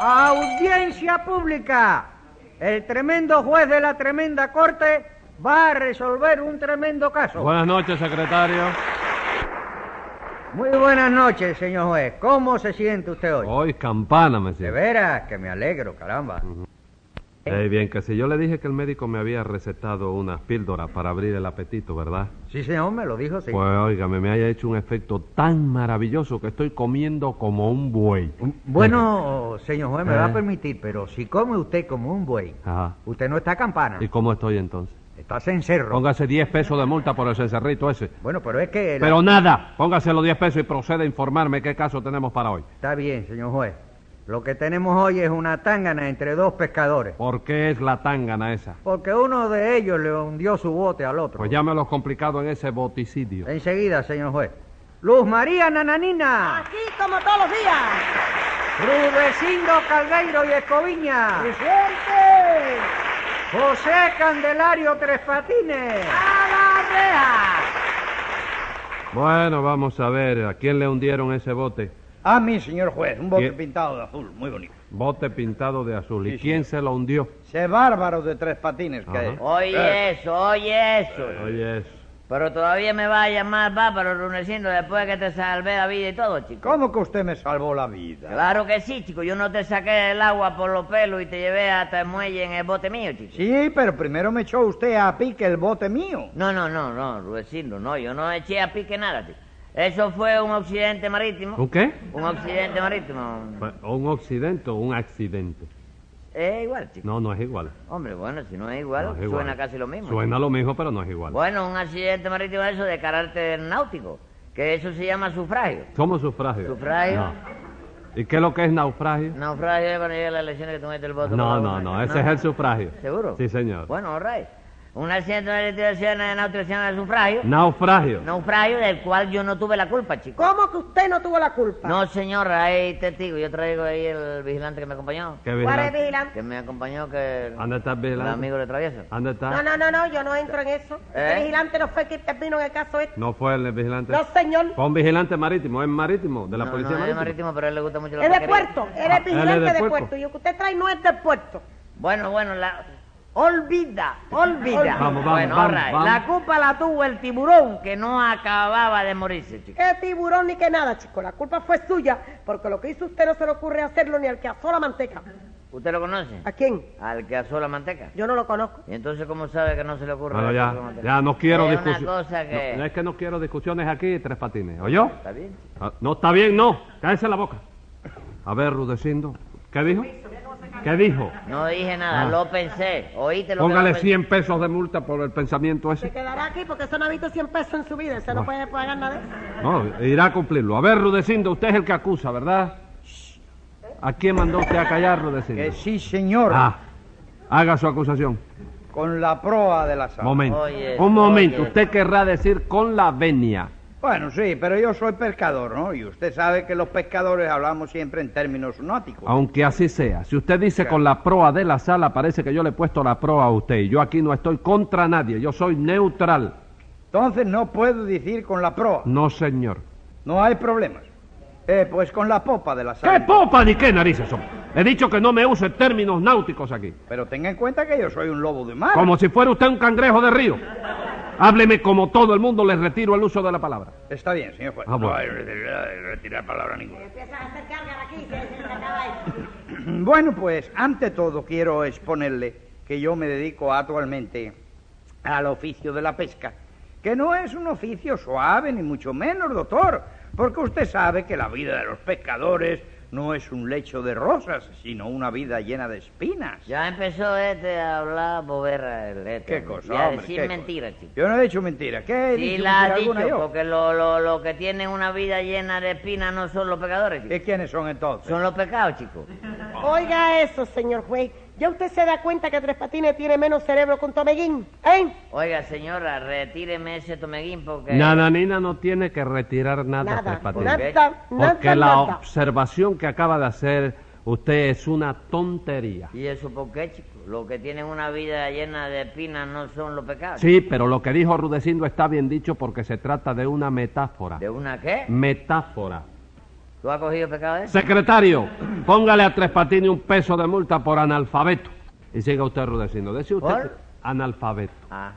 Audiencia pública. El tremendo juez de la tremenda corte va a resolver un tremendo caso. Buenas noches, secretario. Muy buenas noches, señor juez. ¿Cómo se siente usted hoy? Hoy campana, me De siento. veras que me alegro, caramba. Eh, bien, que si yo le dije que el médico me había recetado unas píldoras para abrir el apetito, ¿verdad? Sí, señor, me lo dijo, sí. Pues óigame, me haya hecho un efecto tan maravilloso que estoy comiendo como un buey. Bueno, señor juez, me va a Eh. permitir, pero si come usted como un buey, Ajá. usted no está campana, ¿Y cómo estoy entonces? está cencerro. Póngase 10 pesos de multa por el cencerrito ese. Bueno, pero es que... la- Pero nada, póngase los 10 pesos y proceda a informarme qué caso tenemos para hoy. Está bien, señor juez. Lo que tenemos hoy es una tángana entre dos pescadores. ¿Por qué es la tangana esa? Porque uno de ellos le hundió su bote al otro. Pues llámelo complicado en ese boticidio. Enseguida, señor juez. Luz María Nananina. Aquí como todos los días. Rudecindo Caldeiro y Escoviña. ¡Presente! José Candelario Tres Patines. ¡A la reja! Bueno, vamos a ver, ¿a quién le hundieron ese bote? A mí, señor juez, un bote ¿Qué? pintado de azul, muy bonito. Bote pintado de azul. ¿Y Sí, quién se lo hundió? Ese bárbaro de tres patines que Ajá. es. Oye Eh, eso, oye eso. Oye, eso. Pero todavía me va a llamar bárbaro Runecindo después que te salvé la vida y todo, chico. ¿Cómo que usted me salvó la vida? Claro que sí, chico. Yo no te saqué el agua por los pelos y te llevé hasta el muelle en el bote mío, chico. Sí, pero primero me echó usted a pique el bote mío. No, no, no, no, Rudecindo, no. Yo no eché a pique nada, chico. Eso fue un accidente marítimo. ¿Un qué? Un accidente marítimo. Pues, ¿O un accidente o un accidente? Es igual, chico. No, no es igual. Hombre, bueno, si no es igual, No es igual. suena casi lo mismo. Suena lo mismo, pero no es igual. Bueno, un accidente marítimo eso de carácter náutico, que eso se llama sufragio. ¿Cómo sufragio? ¿Sufragio? No. ¿Y qué es lo que es naufragio? Naufragio es cuando llega la elección que tú metes el voto. No, no, no, ese es el sufragio. ¿Seguro? Sí, señor. Bueno, all right. Un accidente marítimo se llama náutico se llama sufragio. Naufragio. Naufragio del cual yo no tuve la culpa, chico. ¿Cómo que usted no tuvo la culpa? No, señora, hay testigo. Yo traigo ahí el vigilante que me acompañó. ¿Qué ¿Cuál es vigilante? vigilante? Que me acompañó, que... ¿Dónde está el El vigilante? amigo de travieso. ¿Dónde está? No, no, no, no, yo no entro en eso. ¿Eh? El vigilante no fue quien intervino en el caso este. ¿No fue el vigilante? No, señor. Fue un vigilante marítimo, es marítimo, de la no, policía no, es marítima. marítimo, pero a él le gusta mucho la Es de puerto. Él Ah, es él vigilante es de de puerto. puerto. Y lo que usted trae no es de puerto. Bueno, bueno, la... Olvida, olvida. Vamos, vamos, bueno, vamos, right. vamos. La culpa la tuvo el tiburón que no acababa de morirse, chico. Qué tiburón ni qué nada, chico. La culpa fue suya, porque lo que hizo usted no se le ocurre hacerlo ni al que asó la manteca. ¿Usted lo conoce? ¿A quién? Al que asó la manteca. Yo no lo conozco. ¿Y entonces cómo sabe que no se le ocurre? Bueno, hacer ya, la manteca? ya no quiero es discusiones. No, es que no quiero discusiones aquí, tres patines. ¿Oyó? ¿Está bien? Ah, No, está bien, no. Cállese la boca. A ver, Rudecindo. ¿Qué dijo? ¿Qué dijo? No dije nada, Ah. lo pensé. ¿Oíste lo que Póngale lo pensé? 100 pesos de multa por el pensamiento Se ese. quedará aquí porque eso no ha visto 100 pesos en su vida. Ese no puede pagar nada de eso. No, irá a cumplirlo. A ver, Rudecindo, usted es el que acusa, ¿verdad? ¿A quién mandó usted a callar, Rudecindo? Que sí, señor. Ah, haga su acusación. Con la proa de la sala. Momento. Oye, Un momento. oye. Usted querrá decir con la venia. Bueno, sí, pero yo soy pescador, ¿no? Y usted sabe que los pescadores hablamos siempre en términos náuticos. Aunque así sea. Si usted dice con la proa de la sala, parece que yo le he puesto la proa a usted. Y yo aquí no estoy contra nadie. Yo soy neutral. Entonces no puedo decir con la proa. No, señor. No hay problemas. Eh, pues con la popa de la ¿Qué sala. popa ni qué narices son? He dicho que no me use términos náuticos aquí. Pero tenga en cuenta que yo soy un lobo de mar. Como si fuera usted un cangrejo de río. Hábleme como todo el mundo, le retiro el uso de la palabra. Está bien, señor juez. Ah, bueno. No hay retirar, palabra ninguna. Bueno, pues ante todo quiero exponerle que yo me dedico actualmente al oficio de la pesca, que no es un oficio suave ni mucho menos, doctor, porque usted sabe que la vida de los pescadores no es un lecho de rosas, sino una vida llena de espinas. Ya empezó este a hablar boberra el este. ¿Qué hombre. cosa, Y a hombre? decir ¿Qué mentiras, chico. Yo no he dicho mentira. ¿Qué he Sí dicho la has dicho, alguna yo? porque lo, lo, lo que tienen una vida llena de espinas no son los pecadores, chico. ¿Y quiénes son entonces? Son los pecados, chico. Oiga eso, señor juez. ¿Ya usted se da cuenta que Tres Patines tiene menos cerebro que un tomeguín? ¿Eh? Oiga, señora, retíreme ese tomeguín porque... Nananina no tiene que retirar nada, Nada, Tres Patines. nada, nada, Porque la nada. observación que acaba de hacer usted es una tontería. ¿Y eso por qué, chico? Los que tienen una vida llena de espinas no son los pecados. Sí, pero lo que dijo Rudecindo está bien dicho porque se trata de una metáfora. ¿De una qué? Metáfora. ¿Tú has cogido eso? Secretario, póngale a Tres Patines un peso de multa por analfabeto. Y siga usted rudeciendo. Decía usted analfabeto. Ah.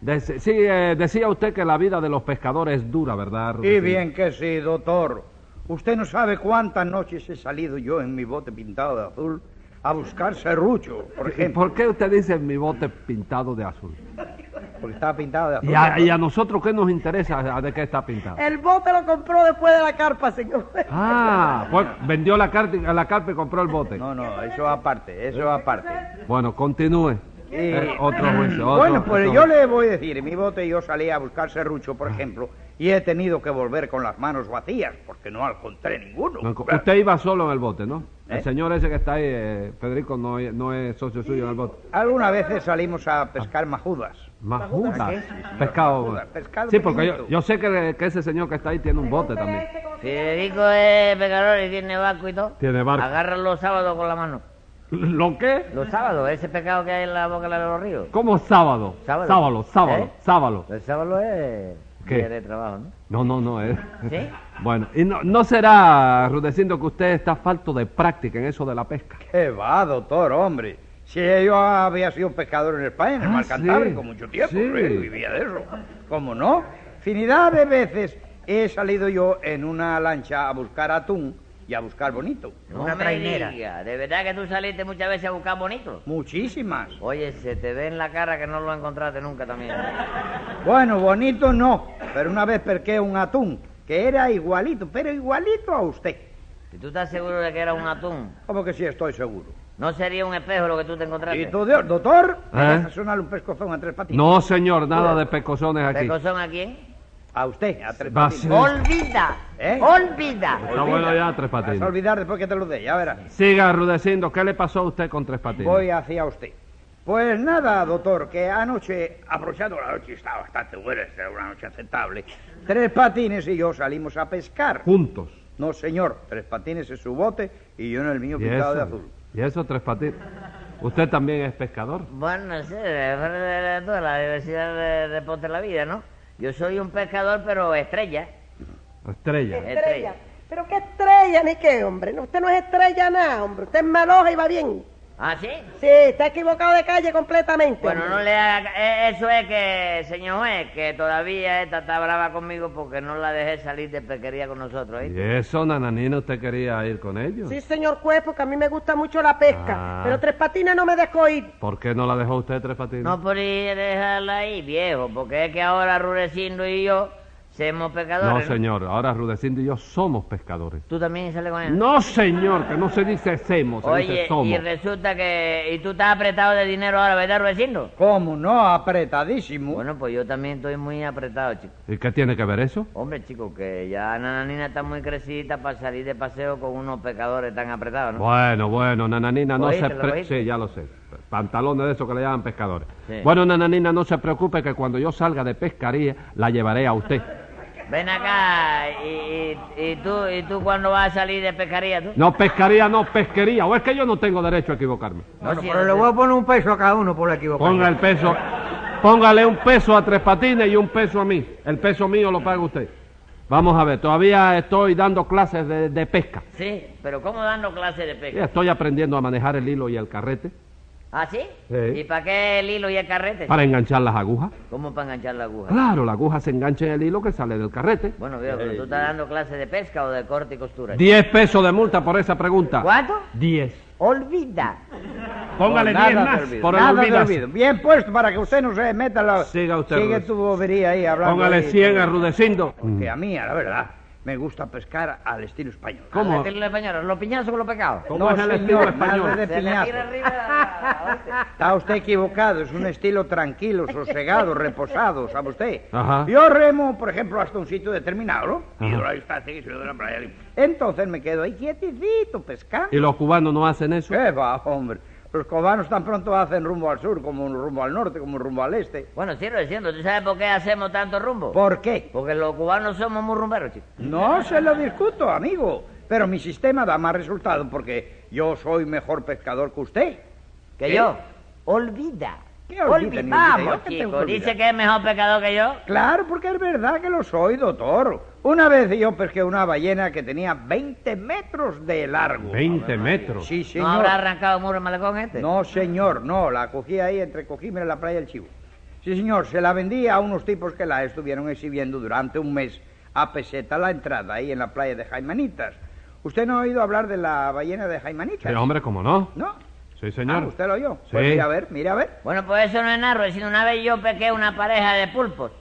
Dece- sí, eh, decía usted que la vida de los pescadores es dura, ¿verdad? Y Rudecindo? bien que sí, doctor. Usted no sabe cuántas noches he salido yo en mi bote pintado de azul a buscar serrucho, por ¿Y ejemplo. ¿Por qué usted dice mi bote pintado de azul? Porque estaba pintado de azul. ¿Y a, y a nosotros qué nos interesa de qué está pintado? El bote lo compró después de la carpa, señor. Ah, pues vendió la carta, la carpa y compró el bote. No, no, eso aparte, eso aparte. Bueno, continúe. Y- Eh, otro juicio. otro- Bueno, pues otro- yo le voy a decir, en mi bote yo salí a buscar serrucho, por ejemplo, y he tenido que volver con las manos vacías, porque no encontré ninguno. No, usted iba solo en el bote, ¿no? El ¿Eh? señor ese que está ahí, eh, Federico, no, es- no es socio suyo en el bote. Algunas veces salimos a pescar majudas. Majuda. Pescado. pescado sí, porque yo, yo sé que, que ese señor que está ahí tiene un bote también. Federico es pescador y tiene barco y todo. Tiene barco. Agarra los sábados con la mano. ¿Lo qué? Los sábados, ese pescado que hay en la boca de los ríos. ¿Cómo sábado? Sábado. Sábado, sábado, ¿Eh? sábado. El sábado es ¿Qué? día de trabajo, ¿no? No, no, no. Es... ¿Sí? Bueno, ¿y no, no será, Rudecindo, que usted está falto de práctica en eso de la pesca? ¿Qué va, doctor, hombre? Si yo había sido pescador en España, en el Ah, Mar sí. Cantábrico, mucho tiempo, Sí. ¿eh? vivía de eso. ¿Cómo no? Finidad de veces he salido yo en una lancha a buscar atún y a buscar bonito. No Una trainera. ¿De verdad que tú saliste muchas veces a buscar bonito? Muchísimas. Oye, se te ve en la cara que no lo encontraste nunca también. Bueno, bonito no, pero una vez pesqué un atún que era igualito, pero igualito a usted. ¿Y tú estás seguro de que era un atún? Como que sí estoy seguro. ¿No sería un espejo lo que tú te encontraste? ¿Y tú, doctor? ¿Me ¿Eh? deja sonar un pescozón a tres patines? No, señor, nada de pecosones aquí. ¿Pecozón a quién? A usted, a tres a ser- ¡Olvida! ¿Eh? ¡Olvida! Está bueno ya, Tres Vas a Patines. olvidar después que te lo dé, ya verás. Siga, Rudecindo, ¿qué le pasó a usted con Tres Patines? Voy hacia usted. Pues nada, doctor, que anoche, aprovechando la noche, estaba bastante buena, era una noche aceptable. Tres patines y yo salimos a pescar. Juntos. No, señor, tres patines en su bote y yo en el mío ¿Y pintado de azul. ¿Y eso, Tres Patines? ¿Usted también es pescador? Bueno, depende de toda la diversidad de de la vida, ¿no? Yo soy un pescador, pero estrella. Estrella. Estrella. Pero qué estrella ni qué, hombre. No, usted no es estrella nada, hombre. Usted es maloja y va bien. ¿Ah, sí? Sí, está equivocado de calle completamente. Bueno, hombre. no le haga... eh, Eso es que, señor juez, que todavía esta está brava conmigo porque no la dejé salir de pesquería con nosotros, ¿Y eso, Nananina, usted quería ir con ellos? Sí, señor juez, porque a mí me gusta mucho la pesca. Ah. Pero Tres Patines no me dejó ir. ¿Por qué no la dejó usted, Tres Patines? No por ir a dejarla ahí, viejo, porque es que ahora Rudecindo y yo somos No, pescadores. señor, ahora Rudecindo y yo somos pescadores. ¿Tú también sales con él? No, señor, que no se dice semos, se dice somos. y resulta que... ¿Y tú estás apretado de dinero ahora, verdad, Rudecindo? ¿Cómo no? Apretadísimo. Bueno, pues yo también estoy muy apretado, chico. ¿Y qué tiene que ver eso? Hombre, chico, que ya Nananina está muy crecidita para salir de paseo con unos pescadores tan apretados, ¿no? Bueno, bueno, Nananina, no ¿Oíste, se... pre-? Sí, ya lo sé. Pantalones de esos que le llaman pescadores. Sí. Bueno, Nananina, no se preocupe que cuando yo salga de pescaría, la llevaré a usted. Ven acá, y, y- y tú, ¿y tú cuándo vas a salir de pescaría, tú? No, pescaría, no, pesquería. ¿O es que yo no tengo derecho a equivocarme? No, Bueno, sí, pero le voy a poner un peso a cada uno por la equivocación. Ponga el peso. Póngale un peso a Tres Patines y un peso a mí. El peso mío lo paga usted. Vamos a ver, todavía estoy dando clases de, de pesca. Sí, pero ¿cómo dando clases de Sí, pesca? Estoy aprendiendo a manejar el hilo y el carrete ¿Ah, sí? Sí. ¿Y para qué el hilo y el carrete? para enganchar las agujas. ¿Cómo para enganchar la aguja? Claro, la aguja se engancha en el hilo que sale del carrete. Bueno, viejo, pero tú estás dando clases de pesca o de corte y costura. Diez pesos de multa por esa pregunta. ¿Cuánto? Diez. Olvida. Póngale diez más olvido, por el nada de olvidas. olvido. Bien puesto para que usted no se meta la... Siga usted, Sigue tu bobería ahí hablando. Póngale ahí. cien a Rudecindo. Que a mí, a la verdad, me gusta pescar al estilo español. ¿Cómo? Al estilo español, ¿Los piñazos con los pecados? ¿Cómo No, es el estilo español? de Se piñazo. Está usted equivocado, es un estilo tranquilo, sosegado, reposado, ¿sabe usted? Ajá. Yo remo, por ejemplo, hasta un sitio determinado, ¿no? Ajá. Y la distancia que soy de la playa. Entonces me quedo ahí quietecito, pescando. ¿Y los cubanos no hacen eso? ¿Qué va, hombre? Los cubanos tan pronto hacen rumbo al sur, como rumbo al norte, como rumbo al este. Bueno, sigo diciendo, ¿tú sabes por qué hacemos tanto rumbo? ¿Por qué? Porque los cubanos somos muy rumberos, chicos. No se lo discuto, amigo. Pero mi sistema da más resultado porque yo soy mejor pescador que usted. Que ¿Qué? yo. Olvida. ¿Qué olvida, olvida? Vamos, ¿Yo qué tengo chico. que Dice que es mejor pescador que yo. Claro, porque es verdad que lo soy, doctor. Una vez yo pesqué una ballena que tenía 20 metros de largo. 20 metros. Sí, ¿No señor. habrá arrancado muro el malecón este? No, señor, no, la cogí ahí entre Cojímere y la playa del Chivo. Sí, señor, se la vendí a unos tipos que la estuvieron exhibiendo durante un mes a peseta la entrada ahí en la playa de Jaimanitas. ¿Usted no ha oído hablar de la ballena de Jaimanitas? Sí, hombre, ¿cómo no? ¿No? Sí, señor. Ah, ¿Usted lo oyó? Sí. Pues mire a ver, mire a ver. Bueno, pues eso no es nada, sino una vez yo pequé una pareja de pulpos.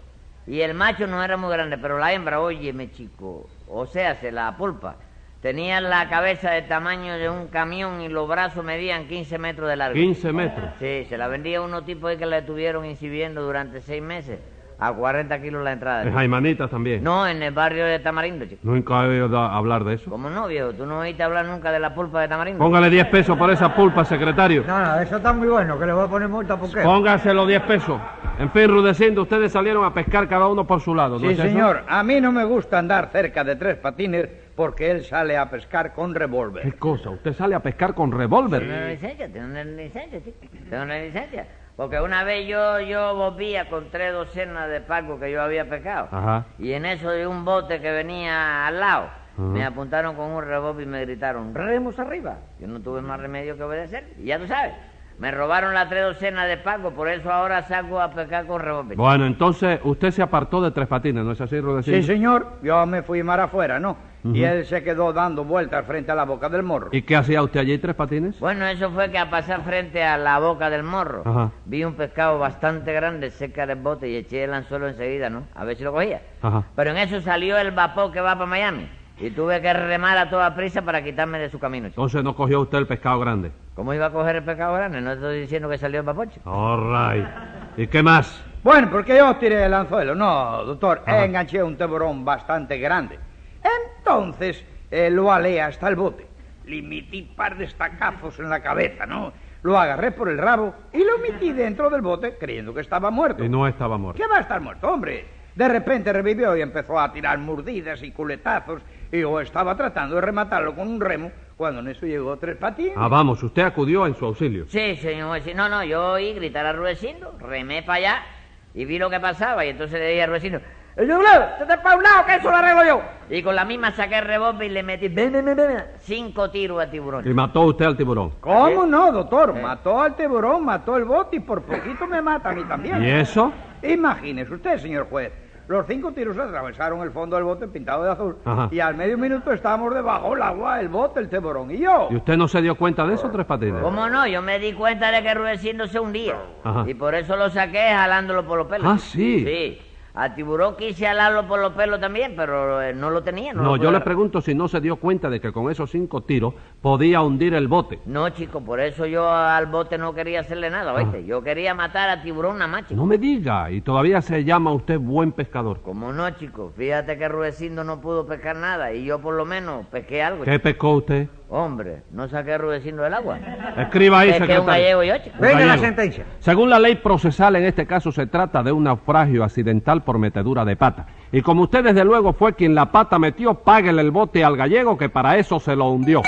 Y el macho no era muy grande, pero la hembra, óyeme, chico, o sea, se la pulpa. Tenía la cabeza del tamaño de un camión y los brazos medían 15 metros de largo. 15 metros. Sí, se la vendía a unos tipos ahí que la estuvieron incibiendo durante seis meses. A 40 kilos la entrada. En Jaimanitas también. No, en el barrio de Tamarindo, chico. Nunca he oído hablar de eso. ¿Cómo no, viejo? ¿Tú no oíste hablar nunca de la pulpa de Tamarindo? Póngale 10 pesos por esa pulpa, secretario. No, no, eso está muy bueno, que le voy a poner multa porque... Póngase los 10 pesos. En fin, Rudecindo, ustedes salieron a pescar cada uno por su lado, ¿no Sí, es eso? señor. A mí no me gusta andar cerca de tres patines porque él sale a pescar con ¿Qué revólver. cosa? ¿Usted sale a pescar con Tengo revólver? una licencia, tengo una licencia, chico. Tengo una licencia. Porque una vez yo, yo volvía con tres docenas de pacos que yo había pescado. Ajá. Y en eso de un bote que venía al lado, me apuntaron con un revólver y me gritaron, remos arriba. Yo no tuve más remedio que obedecer. Y ya tú sabes, me robaron las tres docenas de pacos, por eso ahora salgo a pescar con revólver. Bueno, entonces usted se apartó de Tres Patines, ¿no es así? Sí, señor. Yo me fui mar afuera, ¿no? Y él se quedó dando vueltas frente a la boca del morro. ¿Y qué hacía usted allí, Tres Patines? Bueno, eso fue que a pasar frente a la boca del morro, Ajá. vi un pescado bastante grande cerca del bote y eché el anzuelo enseguida, ¿no? A ver si lo cogía. Ajá. Pero en eso salió el vapor que va para Miami y tuve que remar a toda prisa para quitarme de su camino. chico. Entonces no cogió usted el pescado grande. ¿Cómo iba a coger el pescado grande? No estoy diciendo que salió el vapor, chico. All right. ¿Y qué más? Bueno, porque yo tiré el anzuelo. No, doctor, Ajá. enganché un tiburón bastante grande. Entonces eh, lo alé hasta el bote. Le metí par de estacazos en la cabeza, ¿no? Lo agarré por el rabo y lo metí dentro del bote creyendo que estaba muerto. Y no estaba muerto. ¿Qué va a estar muerto, hombre? De repente revivió y empezó a tirar mordidas y culetazos y yo estaba tratando de rematarlo con un remo cuando en eso llegó tres patines. Ah, vamos, usted acudió en su auxilio. Sí, señor. No, no, yo oí gritar a Rudecindo, remé para allá y vi lo que pasaba y entonces le dije a Rudecindo, ¡El doblado! ¡Te te pa' un lado, que eso lo arreglo yo! Y con la misma saqué el revólver y le metí ven, ven, ven, ven, cinco tiros al tiburón. Y mató usted al tiburón. ¿Cómo no, doctor? Mató al tiburón, mató el bote y por poquito me mata a mí también. ¿Y eso? Imagínese usted, señor juez. Los cinco tiros atravesaron el fondo del bote pintado de azul Ajá. y al medio minuto estábamos debajo del agua, el bote, el tiburón y yo. ¿Y usted no se dio cuenta de eso, Tres Patines? ¿Cómo no? Yo me di cuenta de que Rudecindo se hundía. Ajá. Y por eso lo saqué jalándolo por los pelos. Ah, sí. Sí. Al tiburón quise jalarlo por los pelos también, pero eh, no lo tenía. No, No, lo yo le pregunto si no se dio cuenta de que con esos cinco tiros podía hundir el bote. No, chico, por eso yo al bote no quería hacerle nada, ¿oíste? Yo quería matar al tiburón nada más, chico. No me diga, y todavía se llama usted buen pescador. ¿Cómo no, chico? Fíjate que Rudecindo no pudo pescar nada y yo por lo menos pesqué algo. ¿Qué pescó usted? Hombre, no saqué a Rudecindo del agua. Escriba ahí, un gallego. Un Venga la sentencia. Según la ley procesal, en este caso se trata de un naufragio accidental por metedura de pata. Y como usted desde luego fue quien la pata metió, páguele el bote al gallego que para eso se lo hundió.